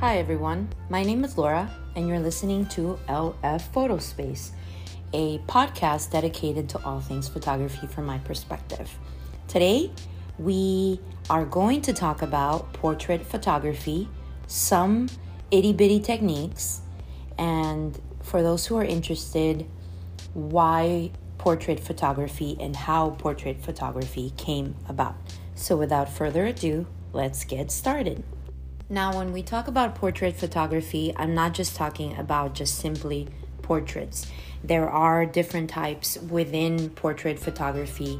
Hi, everyone. My name is Laura, and you're listening to LF Photo Space, a podcast dedicated to all things photography from my perspective. Today, we are going to talk about portrait photography, some itty bitty techniques, and for those who are interested, why portrait photography and how portrait photography came about. So, without further ado, let's get started. Now, when we talk about portrait photography, I'm not just talking about just simply portraits. There are different types within portrait photography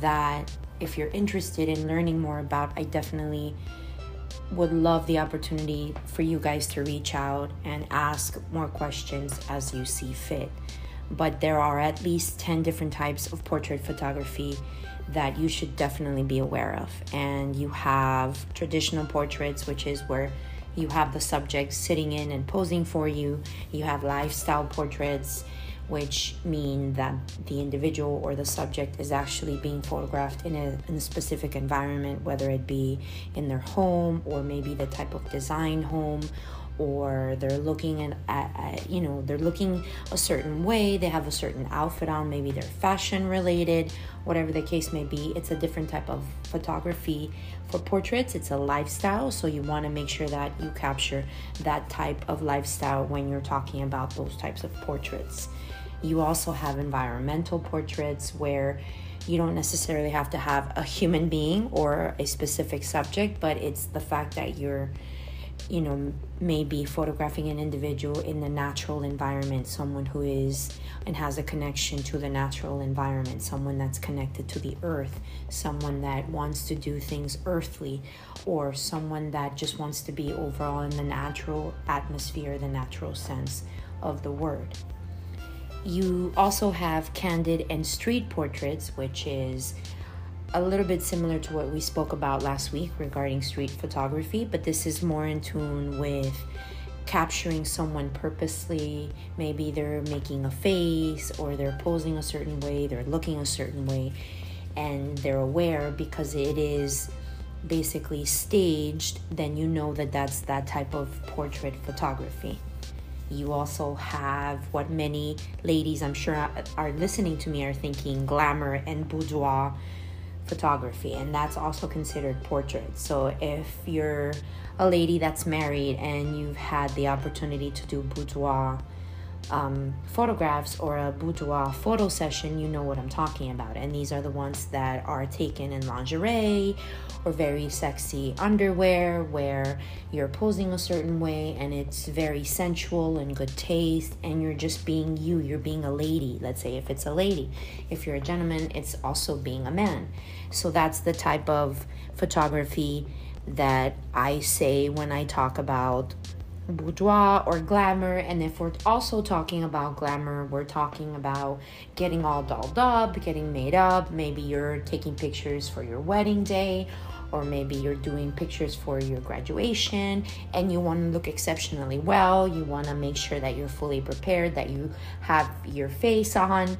that, if you're interested in learning more about, I definitely would love the opportunity for you guys to reach out and ask more questions as you see fit. But there are at least 10 different types of portrait photography that you should definitely be aware of. And you have traditional portraits, which is where you have the subject sitting in and posing for you. You have lifestyle portraits, which mean that the individual or the subject is actually being photographed in a, in a specific environment, whether it be in their home or maybe the type of design home or they're looking at, at, at, you know they're looking a certain way they have a certain outfit on maybe they're fashion related whatever the case may be it's a different type of photography. For portraits it's a lifestyle so you want to make sure that you capture that type of lifestyle when you're talking about those types of portraits. You also have environmental portraits where you don't necessarily have to have a human being or a specific subject but it's the fact that you're you know, maybe photographing an individual in the natural environment, someone who is and has a connection to the natural environment, someone that's connected to the earth, someone that wants to do things earthly, or someone that just wants to be overall in the natural atmosphere, the natural sense of the word. You also have candid and street portraits, which is a little bit similar to what we spoke about last week regarding street photography, but this is more in tune with capturing someone purposely. Maybe they're making a face or they're posing a certain way, they're looking a certain way, and they're aware because it is basically staged, then you know that that's that type of portrait photography. You also have what many ladies, I'm sure, are listening to me are thinking glamour and boudoir photography, and that's also considered portrait. So if you're a lady that's married and you've had the opportunity to do boudoir um, photographs or a boudoir photo session, you know what I'm talking about. And these are the ones that are taken in lingerie or very sexy underwear where you're posing a certain way and it's very sensual and good taste and you're just being you. You're being a lady, let's say if it's a lady. If you're a gentleman, it's also being a man. So that's the type of photography that I say when I talk about boudoir or glamour. And if we're also talking about glamour, we're talking about getting all dolled up, getting made up. Maybe you're taking pictures for your wedding day, or maybe you're doing pictures for your graduation and you want to look exceptionally well. You want to make sure that you're fully prepared, that you have your face on.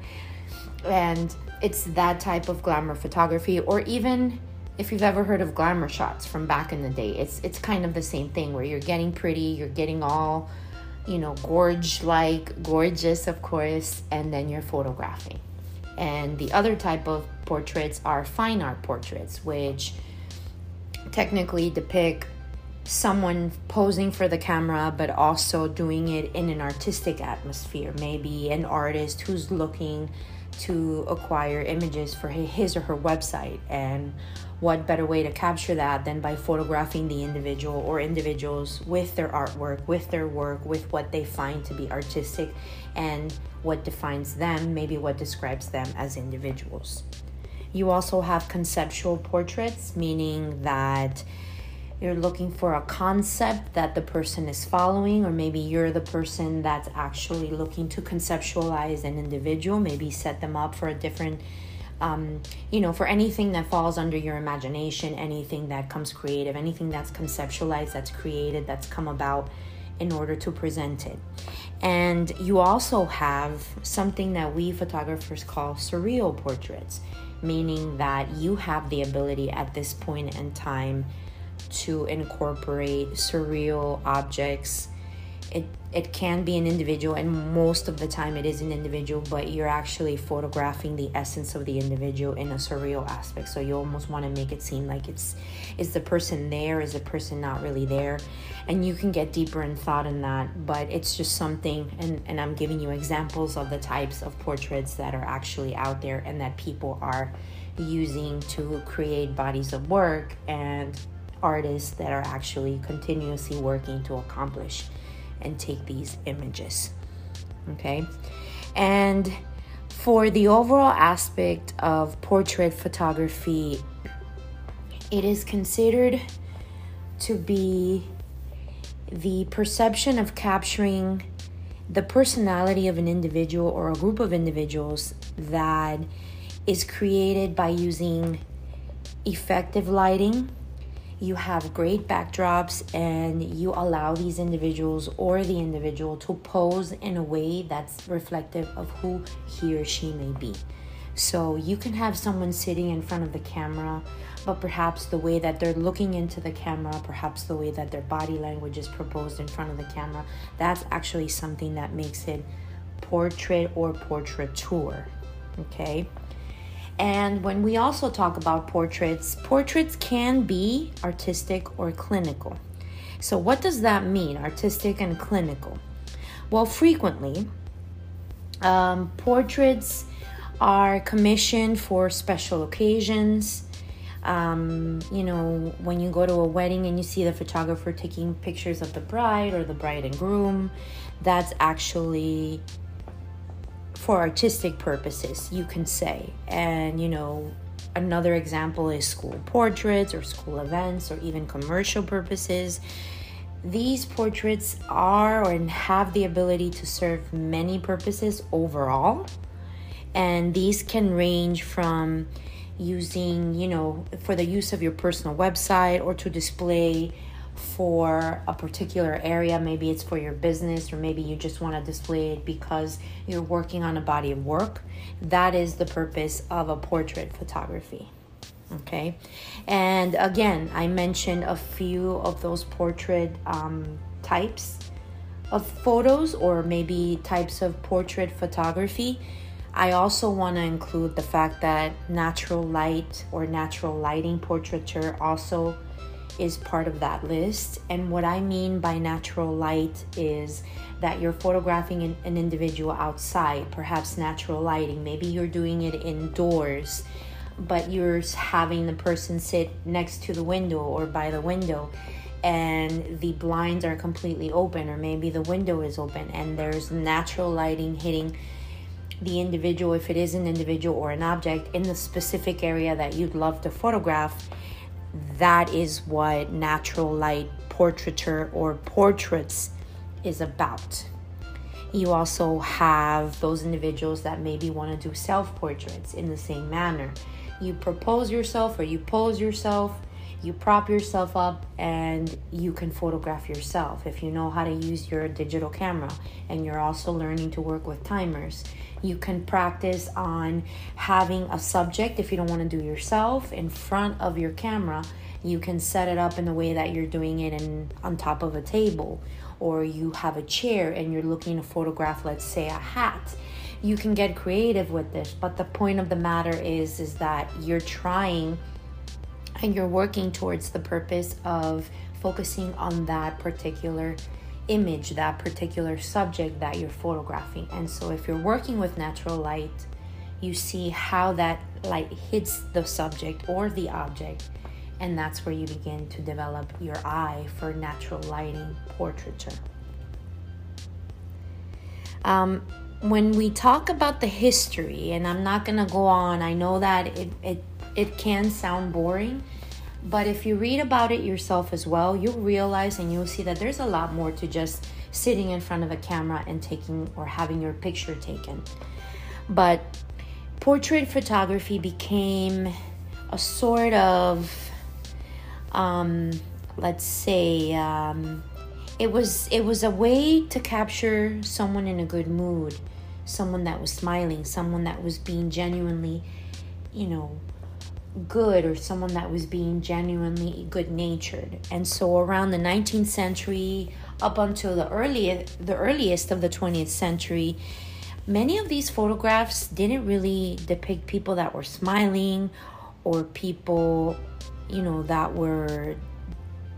And it's that type of glamour photography, or even if you've ever heard of glamour shots from back in the day, it's it's kind of the same thing where you're getting pretty, you're getting all, you know, gorge like, gorgeous of course, and then you're photographing. And the other type of portraits are fine art portraits, which technically depict someone posing for the camera but also doing it in an artistic atmosphere. Maybe an artist who's looking to acquire images for his or her website and what better way to capture that than by photographing the individual or individuals with their artwork, with their work, with what they find to be artistic and what defines them, maybe what describes them as individuals. You also have conceptual portraits, meaning that you're looking for a concept that the person is following, or maybe you're the person that's actually looking to conceptualize an individual, maybe set them up for a different um, you know, for anything that falls under your imagination, anything that comes creative, anything that's conceptualized, that's created, that's come about in order to present it. And you also have something that we photographers call surreal portraits, meaning that you have the ability at this point in time to incorporate surreal objects it it can be an individual and most of the time it is an individual but you're actually photographing the essence of the individual in a surreal aspect. So you almost want to make it seem like it's is the person there is the person not really there? And you can get deeper in thought in that but it's just something and and i'm giving you examples of the types of portraits that are actually out there and that people are using to create bodies of work and artists that are actually continuously working to accomplish and take these images. Okay. And for the overall aspect of portrait photography, it is considered to be the perception of capturing the personality of an individual or a group of individuals that is created by using effective lighting you have great backdrops and you allow these individuals or the individual to pose in a way that's reflective of who he or she may be. So you can have someone sitting in front of the camera, but perhaps the way that they're looking into the camera, perhaps the way that their body language is proposed in front of the camera, that's actually something that makes it portrait or portraiture. Okay. And when we also talk about portraits, portraits can be artistic or clinical. So, what does that mean, artistic and clinical? Well, frequently, um, portraits are commissioned for special occasions. Um, you know, when you go to a wedding and you see the photographer taking pictures of the bride or the bride and groom, that's actually for artistic purposes, you can say. And, you know, another example is school portraits or school events or even commercial purposes. These portraits are and have the ability to serve many purposes overall. And these can range from using, you know, for the use of your personal website or to display for a particular area. Maybe it's for your business, or maybe you just want to display it because you're working on a body of work. That is the purpose of a portrait photography. Okay, and again, I mentioned a few of those portrait um, types of photos, or maybe types of portrait photography. I also want to include the fact that natural light or natural lighting portraiture also is part of that list. And what I mean by natural light is that you're photographing an, an, individual outside, perhaps natural lighting. Maybe you're doing it indoors, but you're having the person sit next to the window or by the window. And the blinds are completely open, or maybe the window is open, and there's natural lighting hitting the individual, if it is an individual or an object, in the specific area that you'd love to photograph that is what natural light portraiture or portraits is about. You also have those individuals that maybe want to do self portraits in the same manner. You propose yourself or you pose yourself, you prop yourself up, and you can photograph yourself. If you know how to use your digital camera and you're also learning to work with timers, you can practice on having a subject if you don't want to do yourself in front of your camera. You can set it up in the way that you're doing it in, on top of a table, or you have a chair and you're looking to photograph, let's say, a hat. You can get creative with this, but the point of the matter is is that you're trying and you're working towards the purpose of focusing on that particular image, that particular subject that you're photographing. And so, if you're working with natural light, you see how that light hits the subject or the object, and that's where you begin to develop your eye for natural lighting portraiture. Um, when we talk about the history, and I'm not gonna go on, I know that it, it, it can sound boring but if you read about it yourself as well, you'll realize and you'll see that there's a lot more to just sitting in front of a camera and taking or having your picture taken. But portrait photography became a sort of, um, let's say, um, it was it was a way to capture someone in a good mood, someone that was smiling, someone that was being genuinely, you know, good or someone that was being genuinely good natured. And so around the 19th century up until the early the earliest of the 20th century, many of these photographs didn't really depict people that were smiling or people, you know, that were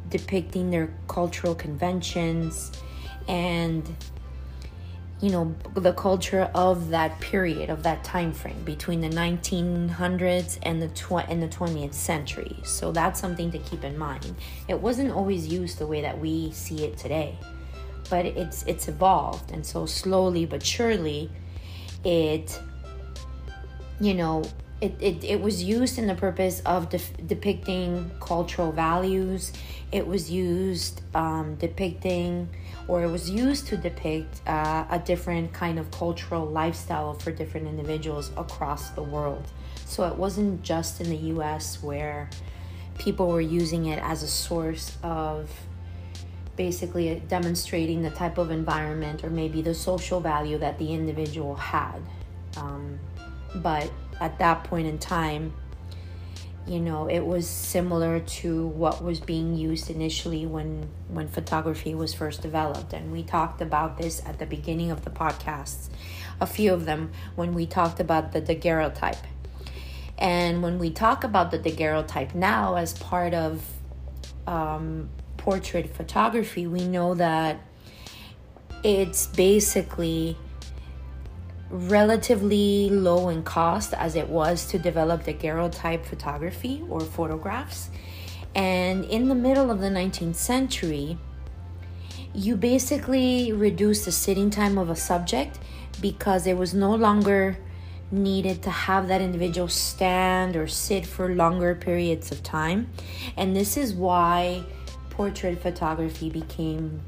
depicting their cultural conventions and you know the culture of that period of that time frame between the 1900s and the tw- and the 20th century. So that's something to keep in mind. It wasn't always used the way that we see it today but it's it's evolved. And so slowly but surely it you know it, it, it was used in the purpose of depicting cultural values it was used um, depicting or it was used to depict uh, a different kind of cultural lifestyle for different individuals across the world so it wasn't just in the us where people were using it as a source of basically demonstrating the type of environment or maybe the social value that the individual had. Um, but at that point in time, you know, it was similar to what was being used initially when when photography was first developed, and we talked about this at the beginning of the podcasts, a few of them when we talked about the daguerreotype. And when we talk about the daguerreotype now as part of um, portrait photography, we know that it's basically relatively low in cost as it was to develop the daguerreotype photography or photographs. And in the middle of the 19th century, you basically reduced the sitting time of a subject because it was no longer needed to have that individual stand or sit for longer periods of time. And this is why portrait photography became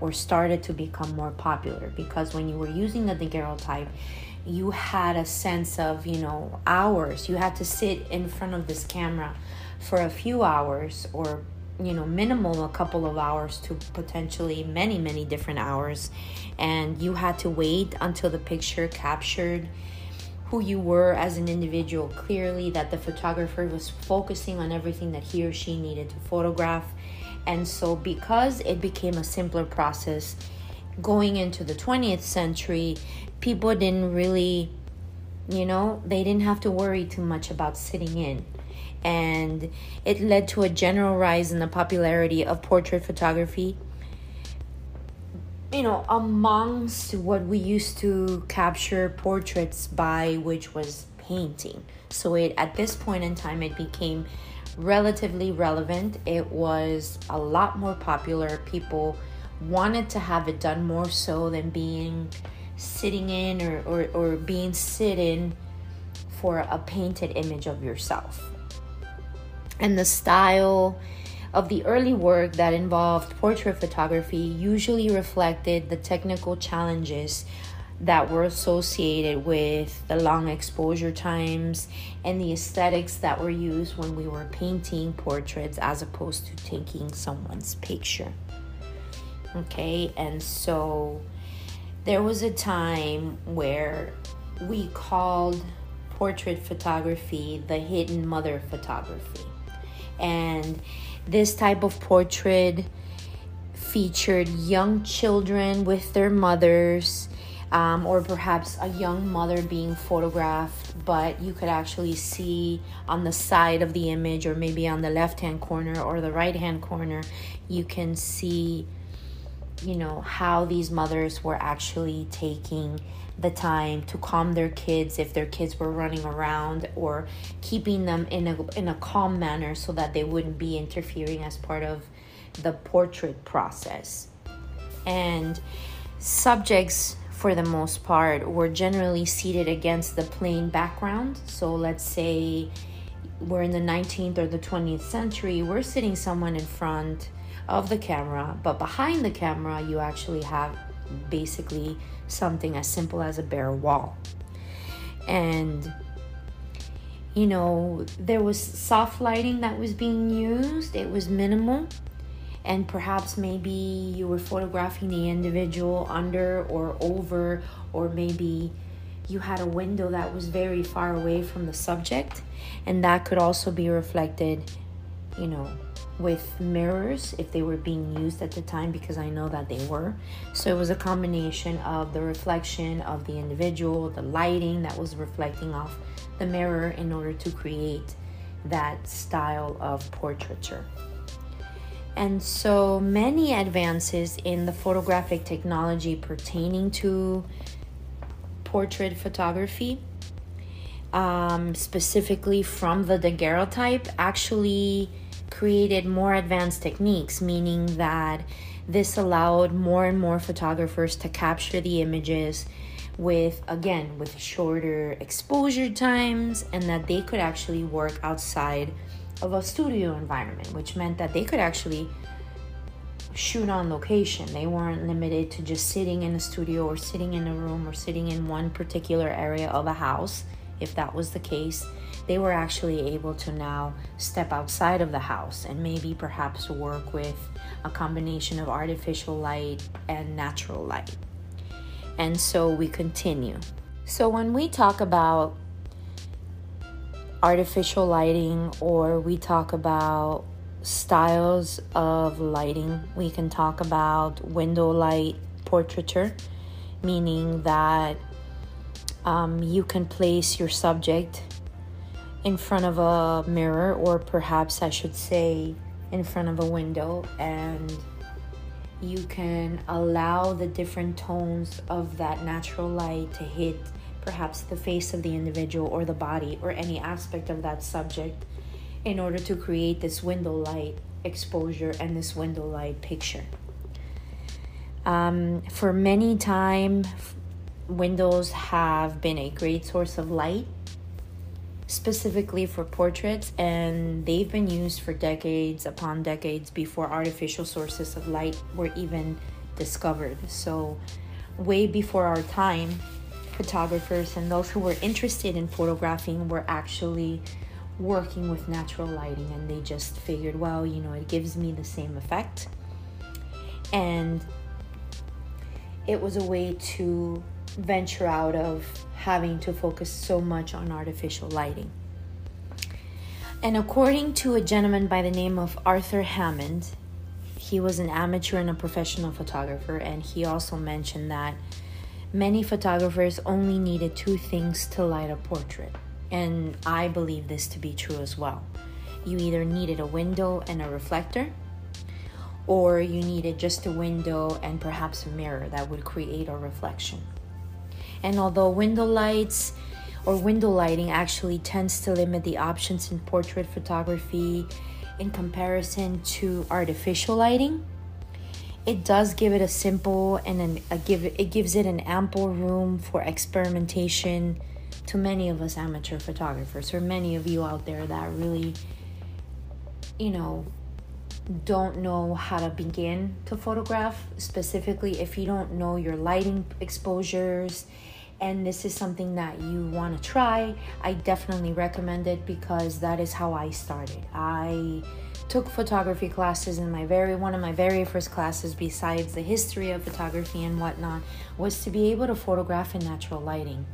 or started to become more popular because when you were using the daguerreotype, you had a sense of, you know, hours. You had to sit in front of this camera for a few hours or, you know, minimal a couple of hours to potentially many, many different hours. And you had to wait until the picture captured who you were as an individual clearly, that the photographer was focusing on everything that he or she needed to photograph and so, because it became a simpler process going into the 20th century, people didn't really, you know, they didn't have to worry too much about sitting in. And it led to a general rise in the popularity of portrait photography. You know, amongst what we used to capture portraits by, which was painting. So it at this point in time, it became relatively relevant. It was a lot more popular. People wanted to have it done more so than being sitting in or, or, or being sit in for a painted image of yourself. And the style of the early work that involved portrait photography usually reflected the technical challenges that were associated with the long exposure times and the aesthetics that were used when we were painting portraits as opposed to taking someone's picture. Okay, and so there was a time where we called portrait photography the hidden mother photography. And this type of portrait featured young children with their mothers um, or perhaps a young mother being photographed, but you could actually see on the side of the image, or maybe on the left hand corner or the right hand corner, you can see, you know, how these mothers were actually taking the time to calm their kids if their kids were running around or keeping them in a in a calm manner so that they wouldn't be interfering as part of the portrait process. And subjects for the most part, were generally seated against the plain background. So let's say we're in the 19th or the 20th century, we're sitting someone in front of the camera, but behind the camera, you actually have basically something as simple as a bare wall. And you know, there was soft lighting that was being used, it was minimal and perhaps maybe you were photographing the individual under or over or maybe you had a window that was very far away from the subject, and that could also be reflected, you know, with mirrors if they were being used at the time because I know that they were. So it was a combination of the reflection of the individual, the lighting that was reflecting off the mirror in order to create that style of portraiture. And so many advances in the photographic technology pertaining to portrait photography, um, specifically from the daguerreotype, actually created more advanced techniques, meaning that this allowed more and more photographers to capture the images with again with shorter exposure times and that they could actually work outside of a studio environment which meant that they could actually shoot on location they weren't limited to just sitting in a studio or sitting in a room or sitting in one particular area of a house if that was the case they were actually able to now step outside of the house and maybe perhaps work with a combination of artificial light and natural light. And so we continue. So when we talk about artificial lighting or we talk about styles of lighting, we can talk about window light portraiture, meaning that um, you can place your subject in front of a mirror, or perhaps I should say in front of a window, and you can allow the different tones of that natural light to hit perhaps the face of the individual or the body or any aspect of that subject in order to create this window light exposure and this window light picture. Um, for many time, windows have been a great source of light specifically for portraits, and they've been used for decades upon decades before artificial sources of light were even discovered. So, way before our time, photographers and those who were interested in photographing were actually working with natural lighting, and they just figured, well, you know, it gives me the same effect. And it was a way to venture out of having to focus so much on artificial lighting. And according to a gentleman by the name of Arthur Hammond, he was an amateur and a professional photographer, and he also mentioned that many photographers only needed two things to light a portrait. And I believe this to be true as well. You either needed a window and a reflector, or you needed just a window and perhaps a mirror that would create a reflection. And although window lights or window lighting actually tends to limit the options in portrait photography in comparison to artificial lighting, it does give it a simple and an, a give it gives it an ample room for experimentation to many of us amateur photographers or many of you out there that really you know don't know how to begin to photograph. Specifically if you don't know your lighting exposures and this is something that you want to try, I definitely recommend it because that is how I started. I took photography classes in my very one of my very first classes besides the history of photography and whatnot was to be able to photograph in natural lighting.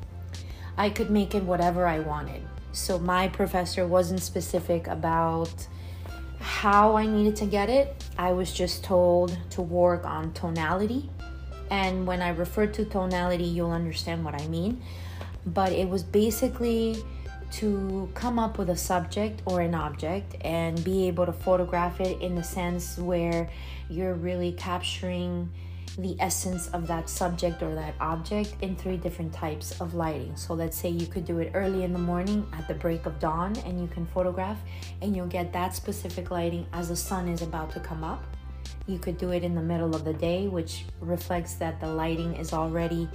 I could make it whatever I wanted. So my professor wasn't specific about how I needed to get it. I was just told to work on tonality and when I refer to tonality, you'll understand what I mean. But it was basically to come up with a subject or an object and be able to photograph it in the sense where you're really capturing the essence of that subject or that object in three different types of lighting. So let's say you could do it early in the morning at the break of dawn and you can photograph and you'll get that specific lighting as the sun is about to come up. You could do it in the middle of the day, which reflects that the lighting is already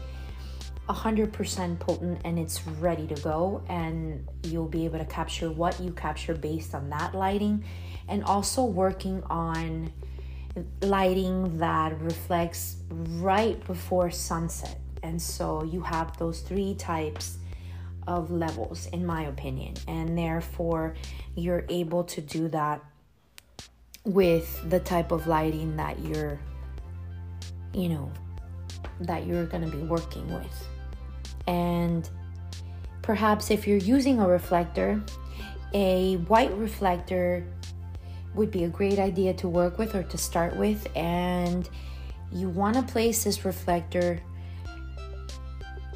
100% potent and it's ready to go. And you'll be able to capture what you capture based on that lighting. And also working on lighting that reflects right before sunset. And so you have those three types of levels, in my opinion. And therefore, you're able to do that with the type of lighting that you're you know that you're going to be working with And perhaps if you're using a reflector, a white reflector would be a great idea to work with or to start with. And you want to place this reflector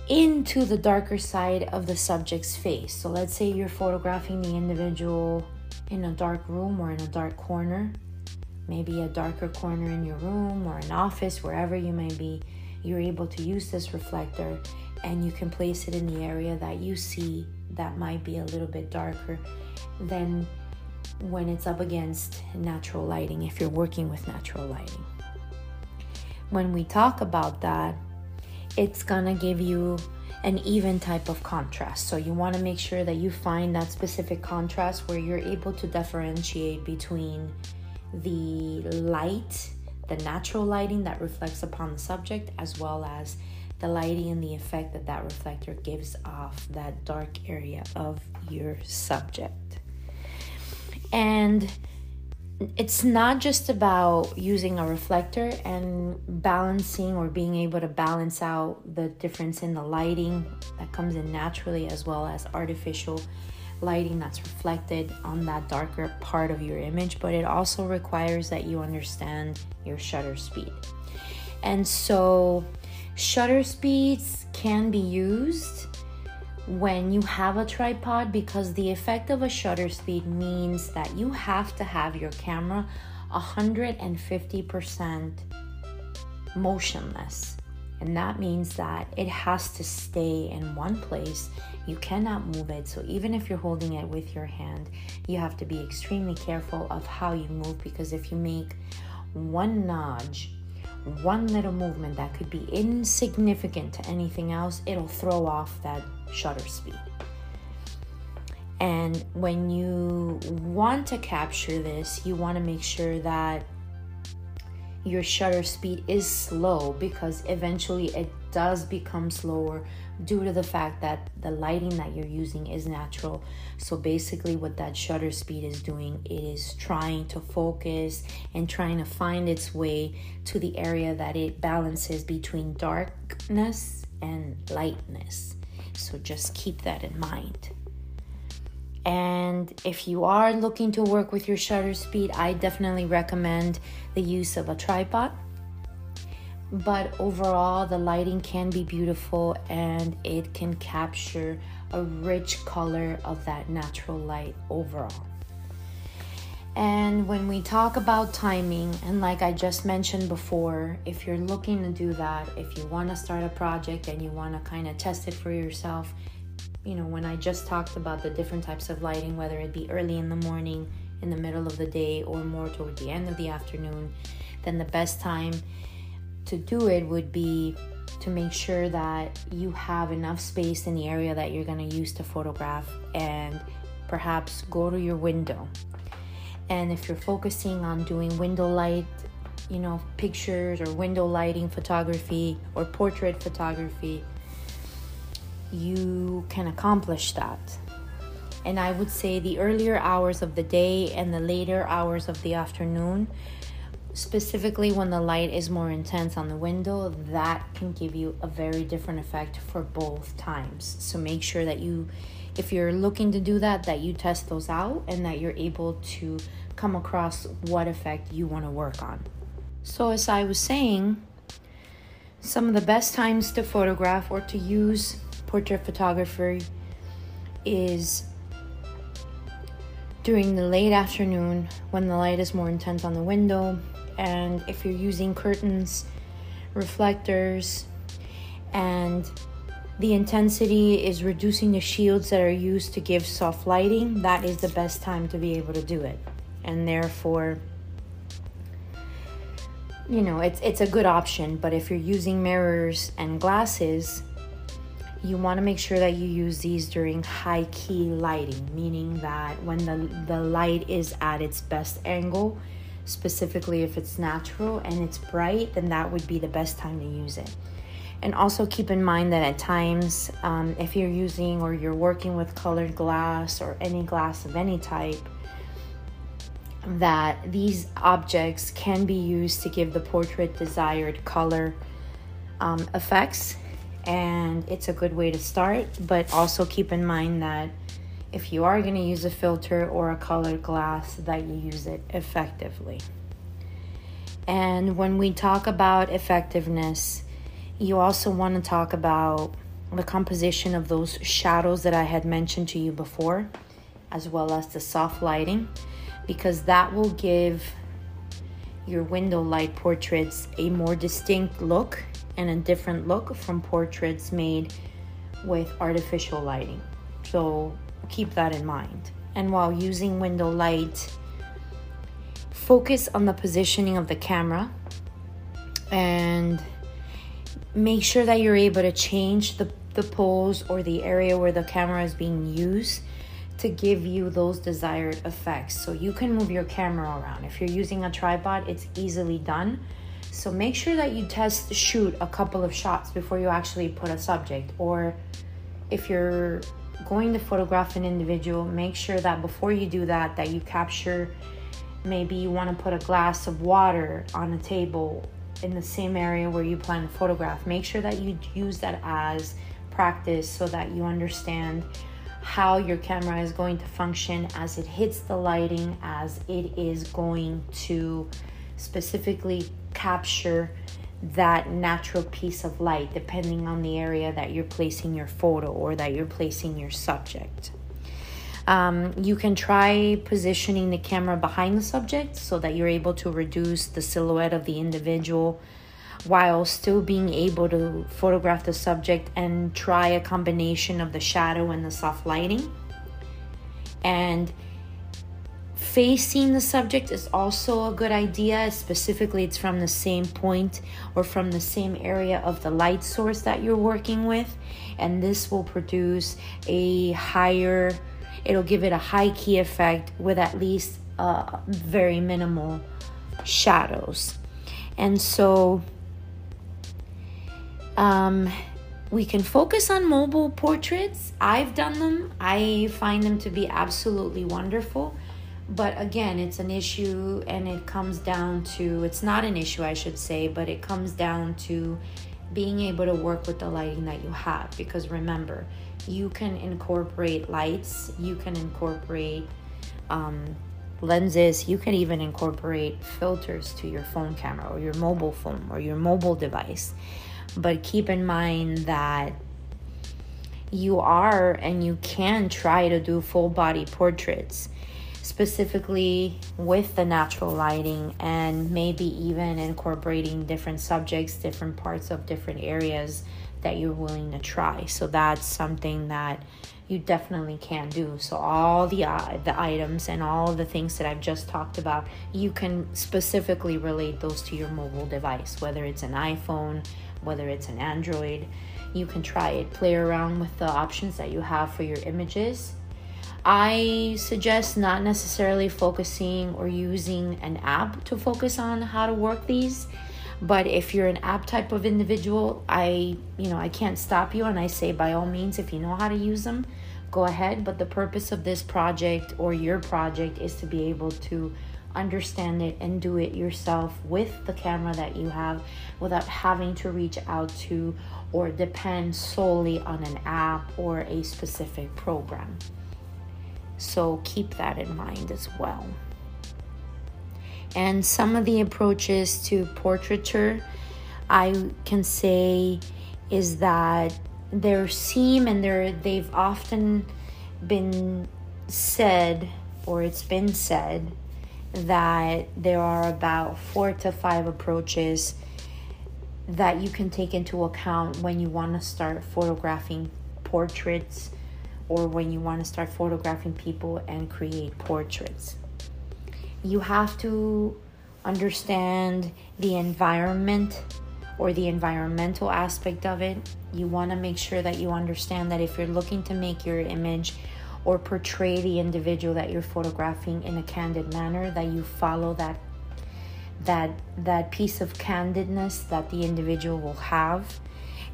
into the darker side of the subject's face. So let's say you're photographing the individual in a dark room or in a dark corner, maybe a darker corner in your room or an office, wherever you may be. You're able to use this reflector and you can place it in the area that you see that might be a little bit darker than when it's up against natural lighting, if you're working with natural lighting. When we talk about that, it's gonna give you an even type of contrast. So you wanna make sure that you find that specific contrast where you're able to differentiate between the light, the natural lighting that reflects upon the subject, as well as the lighting and the effect that that reflector gives off that dark area of your subject. And it's not just about using a reflector and balancing or being able to balance out the difference in the lighting that comes in naturally as well as artificial lighting that's reflected on that darker part of your image, but it also requires that you understand your shutter speed. And so, shutter speeds can be used when you have a tripod because the effect of a shutter speed means that you have to have your camera 150% motionless. And that means that it has to stay in one place. You cannot move it. So, even if you're holding it with your hand, you have to be extremely careful of how you move because if you make one nudge one little movement that could be insignificant to anything else, it'll throw off that shutter speed. And when you want to capture this, you want to make sure that your shutter speed is slow because eventually it does become slower due to the fact that the lighting that you're using is natural. So basically, what that shutter speed is doing it is trying to focus and trying to find its way to the area that it balances between darkness and lightness. So just keep that in mind. And if you are looking to work with your shutter speed, I definitely recommend the use of a tripod. But overall, the lighting can be beautiful and it can capture a rich color of that natural light overall. And when we talk about timing, and like I just mentioned before, if you're looking to do that, if you want to start a project and you want to kind of test it for yourself, you know, when I just talked about the different types of lighting, whether it be early in the morning, in the middle of the day, or more toward the end of the afternoon, then the best time to do it would be to make sure that you have enough space in the area that you're going to use to photograph and perhaps go to your window and if you're focusing on doing window light, you know, pictures or window lighting photography or portrait photography, you can accomplish that. And I would say the earlier hours of the day and the later hours of the afternoon, specifically when the light is more intense on the window, that can give you a very different effect for both times. So make sure that you if you're looking to do that, that you test those out and that you're able to come across what effect you want to work on. So, as I was saying, some of the best times to photograph or to use portrait photography is during the late afternoon when the light is more intense on the window, and if you're using curtains, reflectors, and the intensity is reducing the shields that are used to give soft lighting, that is the best time to be able to do it. And therefore, you know, it's it's a good option, but if you're using mirrors and glasses, you want to make sure that you use these during high key lighting, meaning that when the the light is at its best angle, specifically if it's natural and it's bright, then that would be the best time to use it. And also keep in mind that at times, um, if you're using or you're working with colored glass or any glass of any type, that these objects can be used to give the portrait desired color um, effects. and it's a good way to start. But also keep in mind that if you are going to use a filter or a colored glass, that you use it effectively. And when we talk about effectiveness, you also want to talk about the composition of those shadows that I had mentioned to you before, as well as the soft lighting, because that will give your window light portraits a more distinct look and a different look from portraits made with artificial lighting. So keep that in mind. And while using window light, focus on the positioning of the camera and make sure that you're able to change the, the pose or the area where the camera is being used to give you those desired effects. So you can move your camera around. If you're using a tripod, it's easily done. So make sure that you test shoot a couple of shots before you actually put a subject. Or if you're going to photograph an individual, make sure that before you do that, that you capture maybe you want to put a glass of water on a table in the same area where you plan to photograph. Make sure that you use that as practice so that you understand how your camera is going to function as it hits the lighting, as it is going to specifically capture that natural piece of light depending on the area that you're placing your photo or that you're placing your subject. Um, you can try positioning the camera behind the subject so that you're able to reduce the silhouette of the individual while still being able to photograph the subject and try a combination of the shadow and the soft lighting. And facing the subject is also a good idea. Specifically, it's from the same point or from the same area of the light source that you're working with, and this will produce a higher, it'll give it a high key effect with at least uh, very minimal shadows. And so, um, we can focus on mobile portraits. I've done them, I find them to be absolutely wonderful but again it's an issue and it comes down to it's not an issue i should say but it comes down to being able to work with the lighting that you have. Because remember you can incorporate lights you can incorporate um, lenses you can even incorporate filters to your phone camera or your mobile phone or your mobile device. But keep in mind that you are and you can try to do full body portraits specifically with the natural lighting and maybe even incorporating different subjects, different parts of different areas that you're willing to try. So that's something that you definitely can do. So all the uh, the items and all the things that I've just talked about, you can specifically relate those to your mobile device, whether it's an iPhone, whether it's an Android. You can try it, play around with the options that you have for your images I suggest not necessarily focusing or using an app to focus on how to work these. But if you're an app type of individual, I, you know, I can't stop you and I say by all means if you know how to use them, go ahead, but the purpose of this project or your project is to be able to understand it and do it yourself with the camera that you have without having to reach out to or depend solely on an app or a specific program. So keep that in mind as well. And some of the approaches to portraiture, I can say, is that there seem and there they've often been said, or it's been said, that there are about four to five approaches that you can take into account when you want to start photographing portraits or when you want to start photographing people and create portraits. You have to understand the environment or the environmental aspect of it. You want to make sure that you understand that if you're looking to make your image or portray the individual that you're photographing in a candid manner that you follow that that that piece of candidness that the individual will have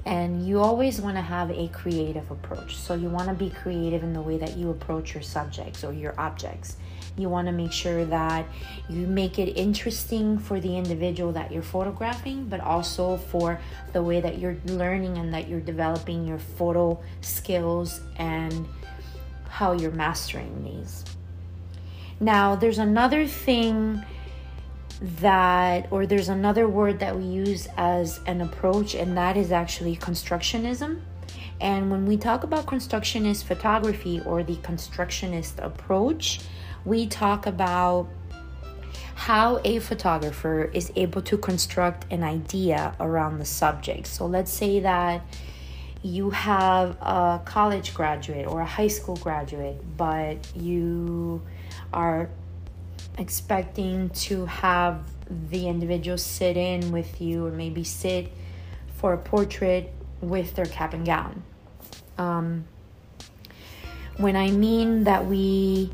and you always want to have a creative approach. So you want to be creative in the way that you approach your subjects or your objects. You want to make sure that you make it interesting for the individual that you're photographing, but also for the way that you're learning and that you're developing your photo skills and how you're mastering these. Now, there's another thing that, or there's another word that we use as an approach, and that is actually constructionism. And when we talk about constructionist photography or the constructionist approach, we talk about how a photographer is able to construct an idea around the subject. So let's say that you have a college graduate or a high school graduate, but you are expecting to have the individual sit in with you or maybe sit for a portrait with their cap and gown. Um, when I mean that we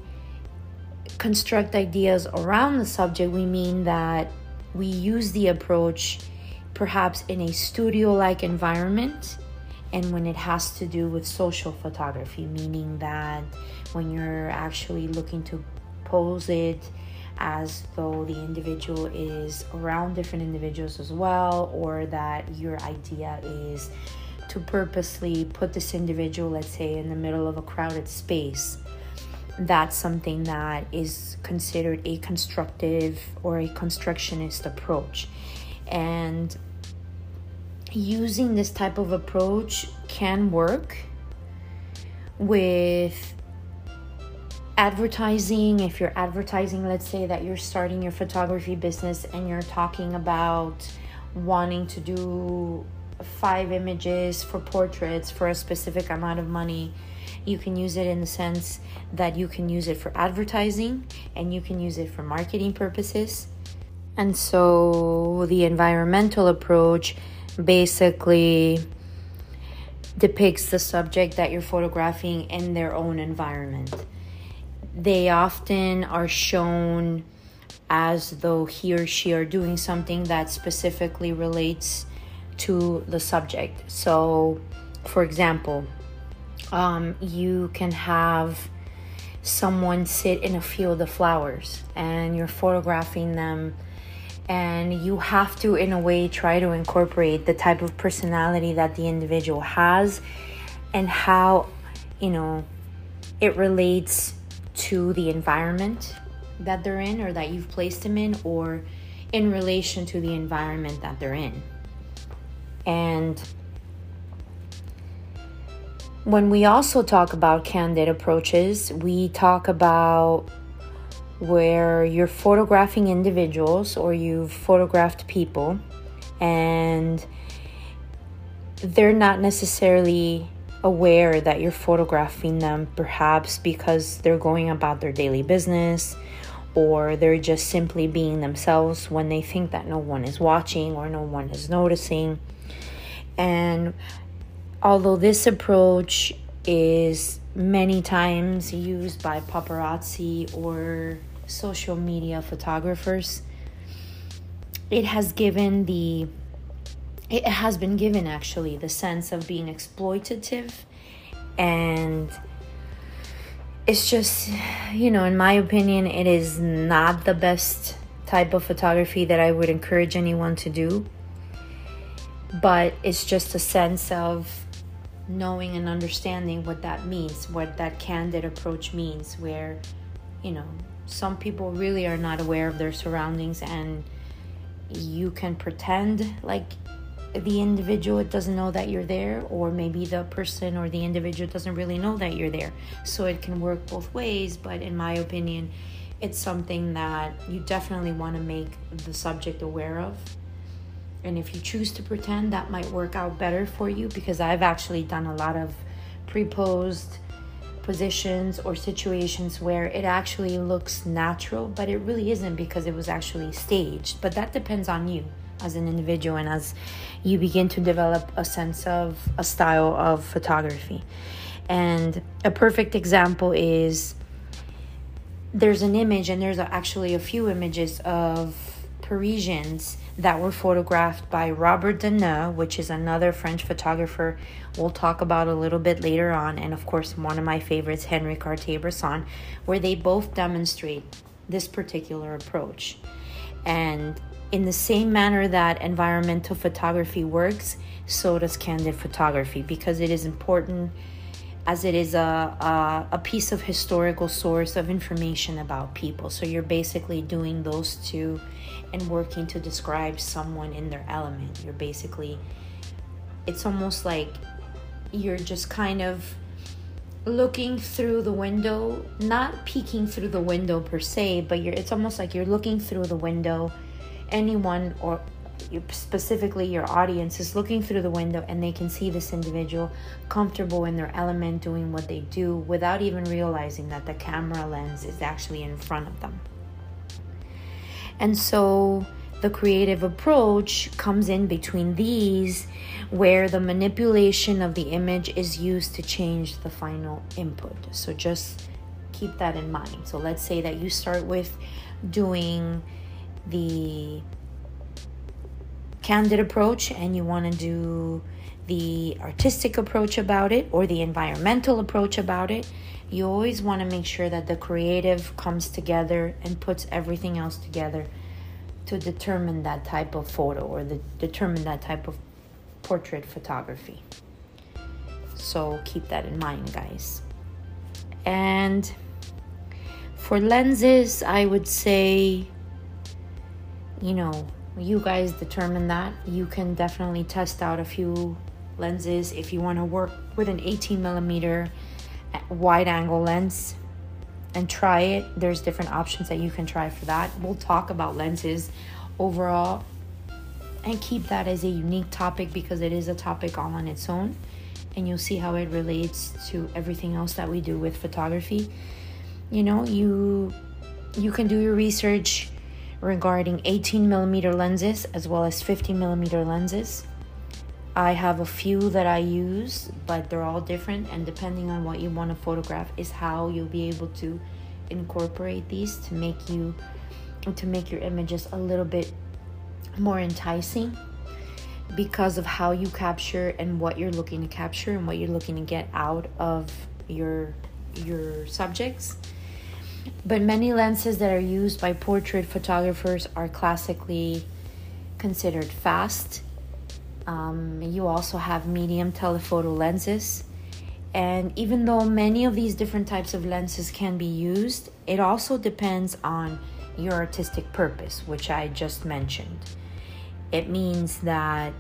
construct ideas around the subject, we mean that we use the approach perhaps in a studio like environment and when it has to do with social photography, meaning that when you're actually looking to pose it as though the individual is around different individuals as well, or that your idea is to purposely put this individual, let's say, in the middle of a crowded space. That's something that is considered a constructive or a constructionist approach. And using this type of approach can work with advertising if you're advertising let's say that you're starting your photography business and you're talking about wanting to do five images for portraits for a specific amount of money you can use it in the sense that you can use it for advertising and you can use it for marketing purposes. And so the environmental approach basically depicts the subject that you're photographing in their own environment they often are shown as though he or she are doing something that specifically relates to the subject. So, for example, um, you can have someone sit in a field of flowers and you're photographing them and you have to in a way try to incorporate the type of personality that the individual has and how you know it relates to the environment that they're in or that you've placed them in or in relation to the environment that they're in. And when we also talk about candid approaches, we talk about where you're photographing individuals or you've photographed people and they're not necessarily aware that you're photographing them, perhaps because they're going about their daily business or they're just simply being themselves when they think that no one is watching or no one is noticing. And although this approach is many times used by paparazzi or social media photographers, it has given the it has been given actually the sense of being exploitative and it's just you know in my opinion it is not the best type of photography that i would encourage anyone to do. But it's just a sense of knowing and understanding what that means what that candid approach means where you know some people really are not aware of their surroundings and you can pretend like the individual doesn't know that you're there, or maybe the person or the individual doesn't really know that you're there. So it can work both ways, but in my opinion, it's something that you definitely want to make the subject aware of. And if you choose to pretend, that might work out better for you because I've actually done a lot of pre posed positions or situations where it actually looks natural, but it really isn't because it was actually staged. But that depends on you as an individual and as you begin to develop a sense of a style of photography. And a perfect example is there's an image, and there's actually a few images of Parisians that were photographed by Robert Doisneau, which is another French photographer we'll talk about a little bit later on, and of course, one of my favorites, Henri Cartier Bresson, where they both demonstrate this particular approach. And in the same manner that environmental photography works, so does candid photography because it is important as it is a, a, a, piece of historical source of information about people. So you're basically doing those two and working to describe someone in their element. You're basically, it's almost like you're just kind of looking through the window, not peeking through the window per se, but you're it's almost like you're looking through the window. Anyone or specifically your audience is looking through the window and they can see this individual comfortable in their element doing what they do without even realizing that the camera lens is actually in front of them. And so the creative approach comes in between these where the manipulation of the image is used to change the final input. So just keep that in mind. So let's say that you start with doing the candid approach and you want to do the artistic approach about it or the environmental approach about it. You always want to make sure that the creative comes together and puts everything else together to determine that type of photo or the, determine that type of portrait photography. So keep that in mind, guys. And for lenses, I would say, you know, you guys determine that. You can definitely test out a few lenses if you want to work with an 18 millimeter uh, wide angle lens and try it. There's different options that you can try for that. We'll talk about lenses overall and keep that as a unique topic because it is a topic all on its own and you'll see how it relates to everything else that we do with photography. You know, you you can do your research regarding 18 millimeter lenses as well as 50 millimeter lenses. I have a few that I use, but they're all different, and depending on what you want to photograph, is how you'll be able to incorporate these to make you to make your images a little bit more enticing because of how you capture and what you're looking to capture and what you're looking to get out of your your subjects. But many lenses that are used by portrait photographers are classically considered fast. Um, you also have medium telephoto lenses. And even though many of these different types of lenses can be used, it also depends on your artistic purpose, which I just mentioned. It means that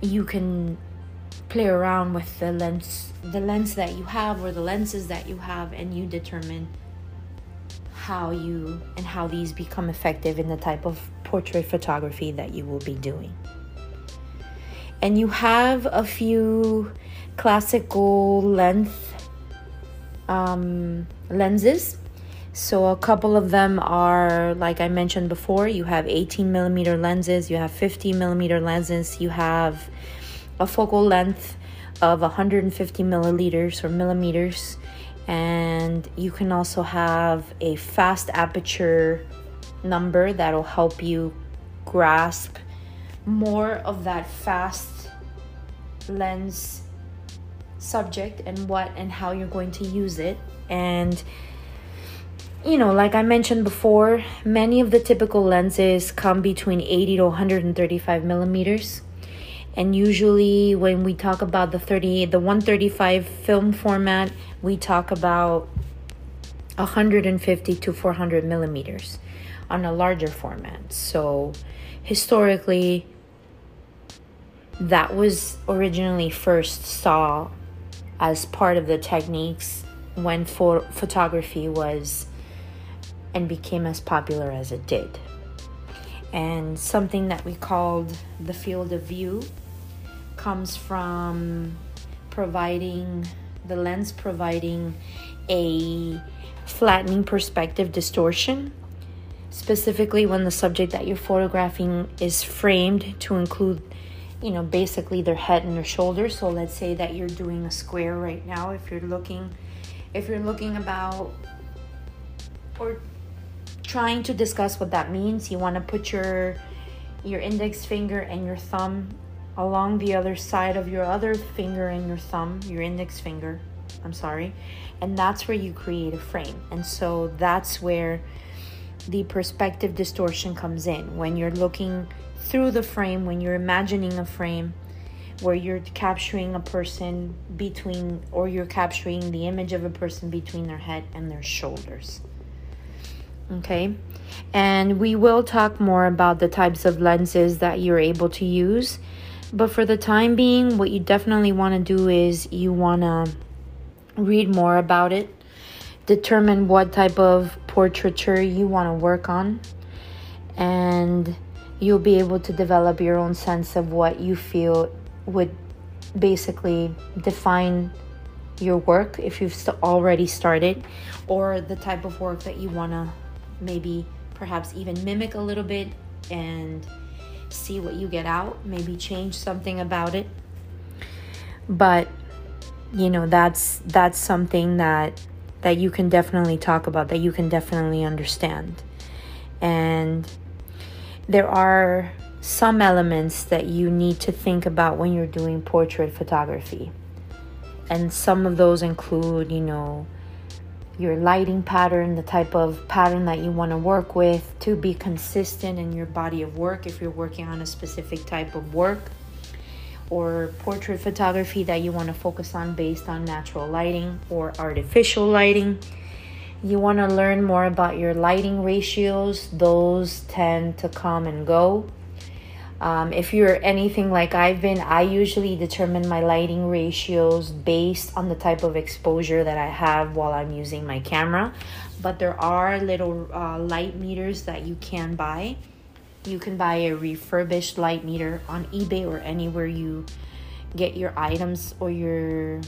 you can play around with the lens the lens that you have or the lenses that you have and you determine how you and how these become effective in the type of portrait photography that you will be doing. And you have a few classical length um, lenses so a couple of them are, like I mentioned before, you have 18 millimeter lenses, you have 50 millimeter lenses, you have a focal length of 150 milliliters or millimeters, and you can also have a fast aperture number that'll help you grasp more of that fast lens subject and what and how you're going to use it and you know, like I mentioned before, many of the typical lenses come between 80 to 135 millimeters. And usually, when we talk about the 30, the 135 film format, we talk about 150 to 400 millimeters on a larger format. So, historically, that was originally first saw as part of the techniques when pho- photography was and became as popular as it did. And something that we called the field of view comes from providing the lens providing a flattening perspective distortion, specifically when the subject that you're photographing is framed to include, you know, basically their head and their shoulders. So let's say that you're doing a square right now. If you're looking, if you're looking about or trying to discuss what that means, you want to put your your index finger and your thumb along the other side of your other finger and your thumb, your index finger. I'm sorry. And that's where you create a frame. And so that's where the perspective distortion comes in. When you're looking through the frame, when you're imagining a frame where you're capturing a person between, or you're capturing the image of a person between their head and their shoulders. Okay, and we will talk more about the types of lenses that you're able to use. But for the time being, what you definitely want to do is you want to read more about it, determine what type of portraiture you want to work on, and you'll be able to develop your own sense of what you feel would basically define your work if you've already started or the type of work that you want to maybe perhaps even mimic a little bit and see what you get out maybe change something about it but you know that's that's something that that you can definitely talk about that you can definitely understand and there are some elements that you need to think about when you're doing portrait photography. And some of those include, you know, your lighting pattern, the type of pattern that you want to work with to be consistent in your body of work if you're working on a specific type of work, or portrait photography that you want to focus on based on natural lighting or artificial lighting. You want to learn more about your lighting ratios, those tend to come and go um, if you're anything like I've been, I usually determine my lighting ratios based on the type of exposure that I have while I'm using my camera. But there are little uh, light meters that you can buy. You can buy a refurbished light meter on eBay or anywhere you get your items or your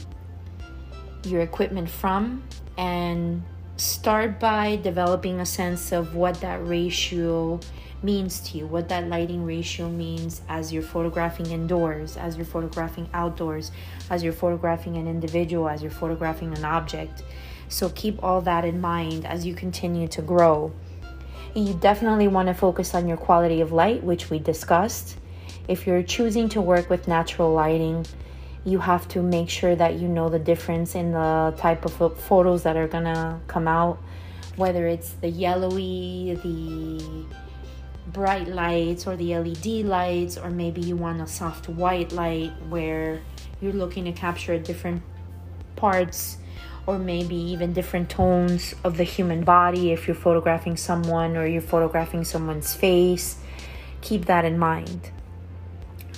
your equipment from and start by developing a sense of what that ratio means to you, what that lighting ratio means as you're photographing indoors, as you're photographing outdoors, as you're photographing an individual, as you're photographing an object. So keep all that in mind as you continue to grow. You definitely want to focus on your quality of light, which we discussed. If you're choosing to work with natural lighting, you have to make sure that you know the difference in the type of photos that are gonna come out, whether it's the yellowy, the bright lights or the LED lights, or maybe you want a soft white light where you're looking to capture different parts or maybe even different tones of the human body if you're photographing someone or you're photographing someone's face. Keep that in mind.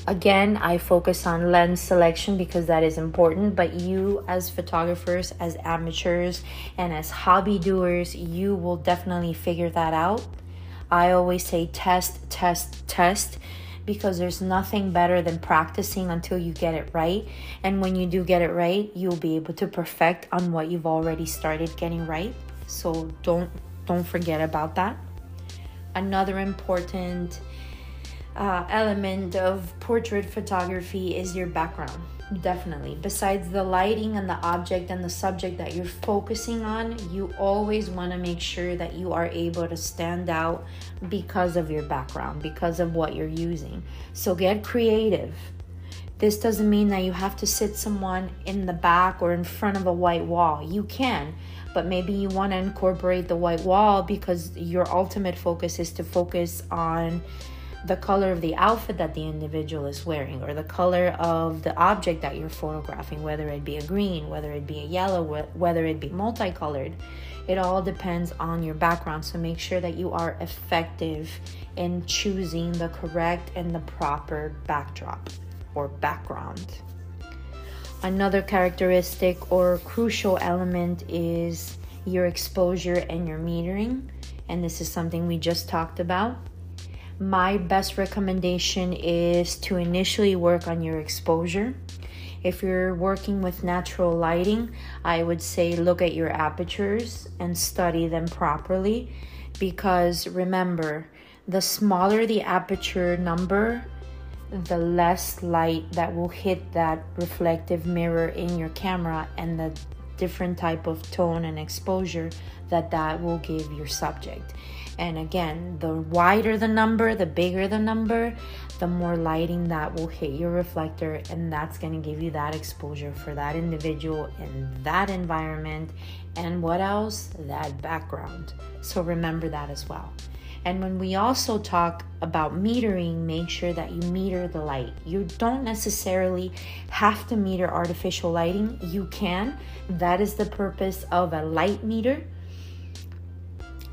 Again, I focus on lens selection because that is important, but you, as photographers, as amateurs, and as hobby doers, you will definitely figure that out I always say test, test, test because there's nothing better than practicing until you get it right. And when you do get it right, you'll be able to perfect on what you've already started getting right. So don't don't forget about that. Another important uh, element of portrait photography is your background definitely. Besides the lighting and the object and the subject that you're focusing on you always want to make sure that you are able to stand out because of your background because of what you're using. So get creative. This doesn't mean that you have to sit someone in the back or in front of a white wall. You can but maybe you want to incorporate the white wall because your ultimate focus is to focus on the color of the outfit that the individual is wearing or the color of the object that you're photographing, whether it be a green, whether it be a yellow, whether it be multicolored. It all depends on your background. So make sure that you are effective in choosing the correct and the proper backdrop or background. Another characteristic or crucial element is your exposure and your metering. And this is something we just talked about my best recommendation is to initially work on your exposure. If you're working with natural lighting, I would say look at your apertures and study them properly because remember, the smaller the aperture number, the less light that will hit that reflective mirror in your camera and the different type of tone and exposure that that will give your subject And again, the wider the number, the bigger the number, the more lighting that will hit your reflector, and that's going to give you that exposure for that individual in that environment. And what else? That background. So remember that as well. And when we also talk about metering, make sure that you meter the light. You don't necessarily have to meter artificial lighting. You can. That is the purpose of a light meter.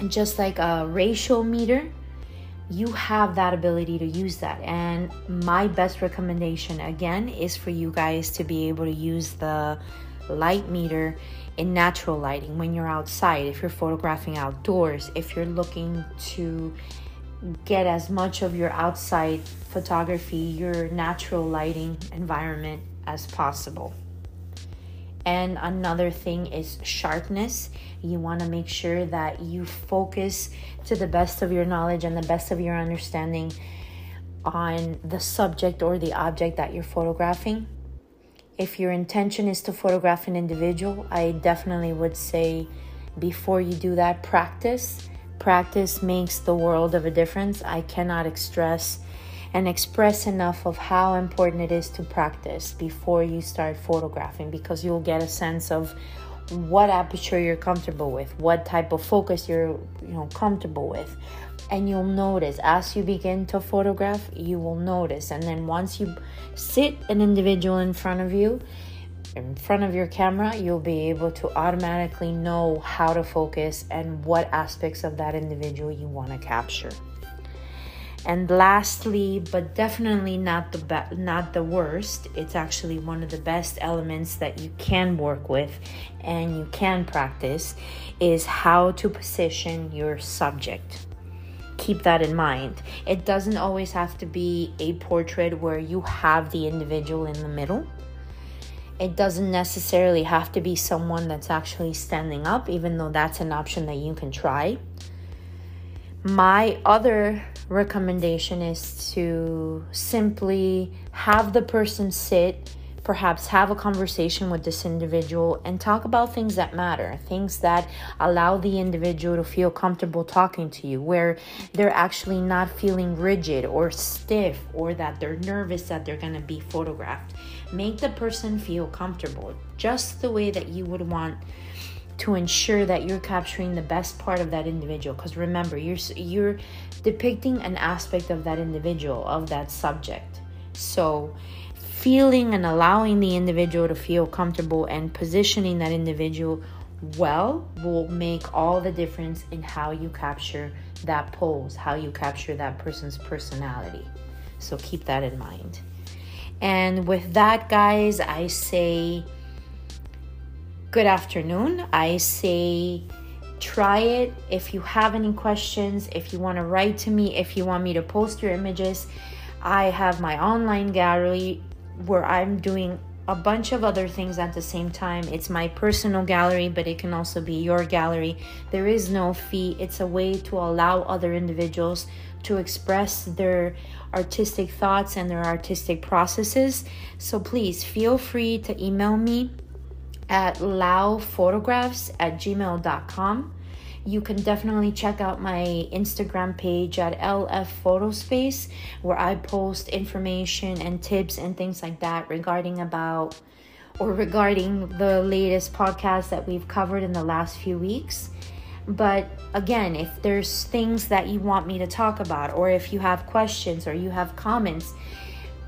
Just like a ratio meter, you have that ability to use that. And my best recommendation, again, is for you guys to be able to use the light meter in natural lighting when you're outside, if you're photographing outdoors, if you're looking to get as much of your outside photography, your natural lighting environment as possible. And another thing is sharpness. You want to make sure that you focus to the best of your knowledge and the best of your understanding on the subject or the object that you're photographing if your intention is to photograph an individual, I definitely would say before you do that, practice. Practice makes the world of a difference. I cannot stress and express enough of how important it is to practice before you start photographing because you'll get a sense of what aperture you're comfortable with, what type of focus you're you know comfortable with, and you'll notice as you begin to photograph you will notice. And then once you sit an individual in front of you in front of your camera you'll be able to automatically know how to focus and what aspects of that individual you want to capture and lastly but definitely not the be- not the worst it's actually one of the best elements that you can work with and you can practice is how to position your subject keep that in mind. It doesn't always have to be a portrait where you have the individual in the middle. It doesn't necessarily have to be someone that's actually standing up, even though that's an option that you can try. My other recommendation is to simply have the person sit perhaps have a conversation with this individual and talk about things that matter, things that allow the individual to feel comfortable talking to you, where they're actually not feeling rigid or stiff or that they're nervous that they're going to be photographed. Make the person feel comfortable just the way that you would want to ensure that you're capturing the best part of that individual because remember you're you're depicting an aspect of that individual of that subject so feeling and allowing the individual to feel comfortable and positioning that individual well will make all the difference in how you capture that pose, how you capture that person's personality. So keep that in mind. And with that, guys, I say good afternoon. I say try it. If you have any questions, if you want to write to me, if you want me to post your images, I have my online gallery where I'm doing a bunch of other things at the same time. It's my personal gallery, but it can also be your gallery. There is no fee. It's a way to allow other individuals to express their artistic thoughts and their artistic processes. So please feel free to email me at laophotographs at gmail.com you can definitely check out my Instagram page at LF Photospace where I post information and tips and things like that regarding about or regarding the latest podcast that we've covered in the last few weeks. But again, if there's things that you want me to talk about, or if you have questions or you have comments,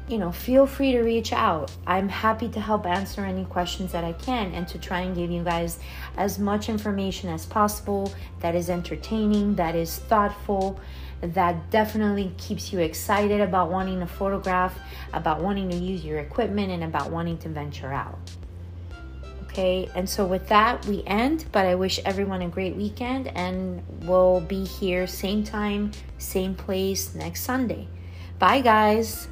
you know, feel free to reach out. I'm happy to help answer any questions that I can and to try and give you guys as much information as possible that is entertaining, that is thoughtful, that definitely keeps you excited about wanting to photograph, about wanting to use your equipment, and about wanting to venture out. Okay, and so with that, we end, but I wish everyone a great weekend and we'll be here same time, same place next Sunday. Bye, guys.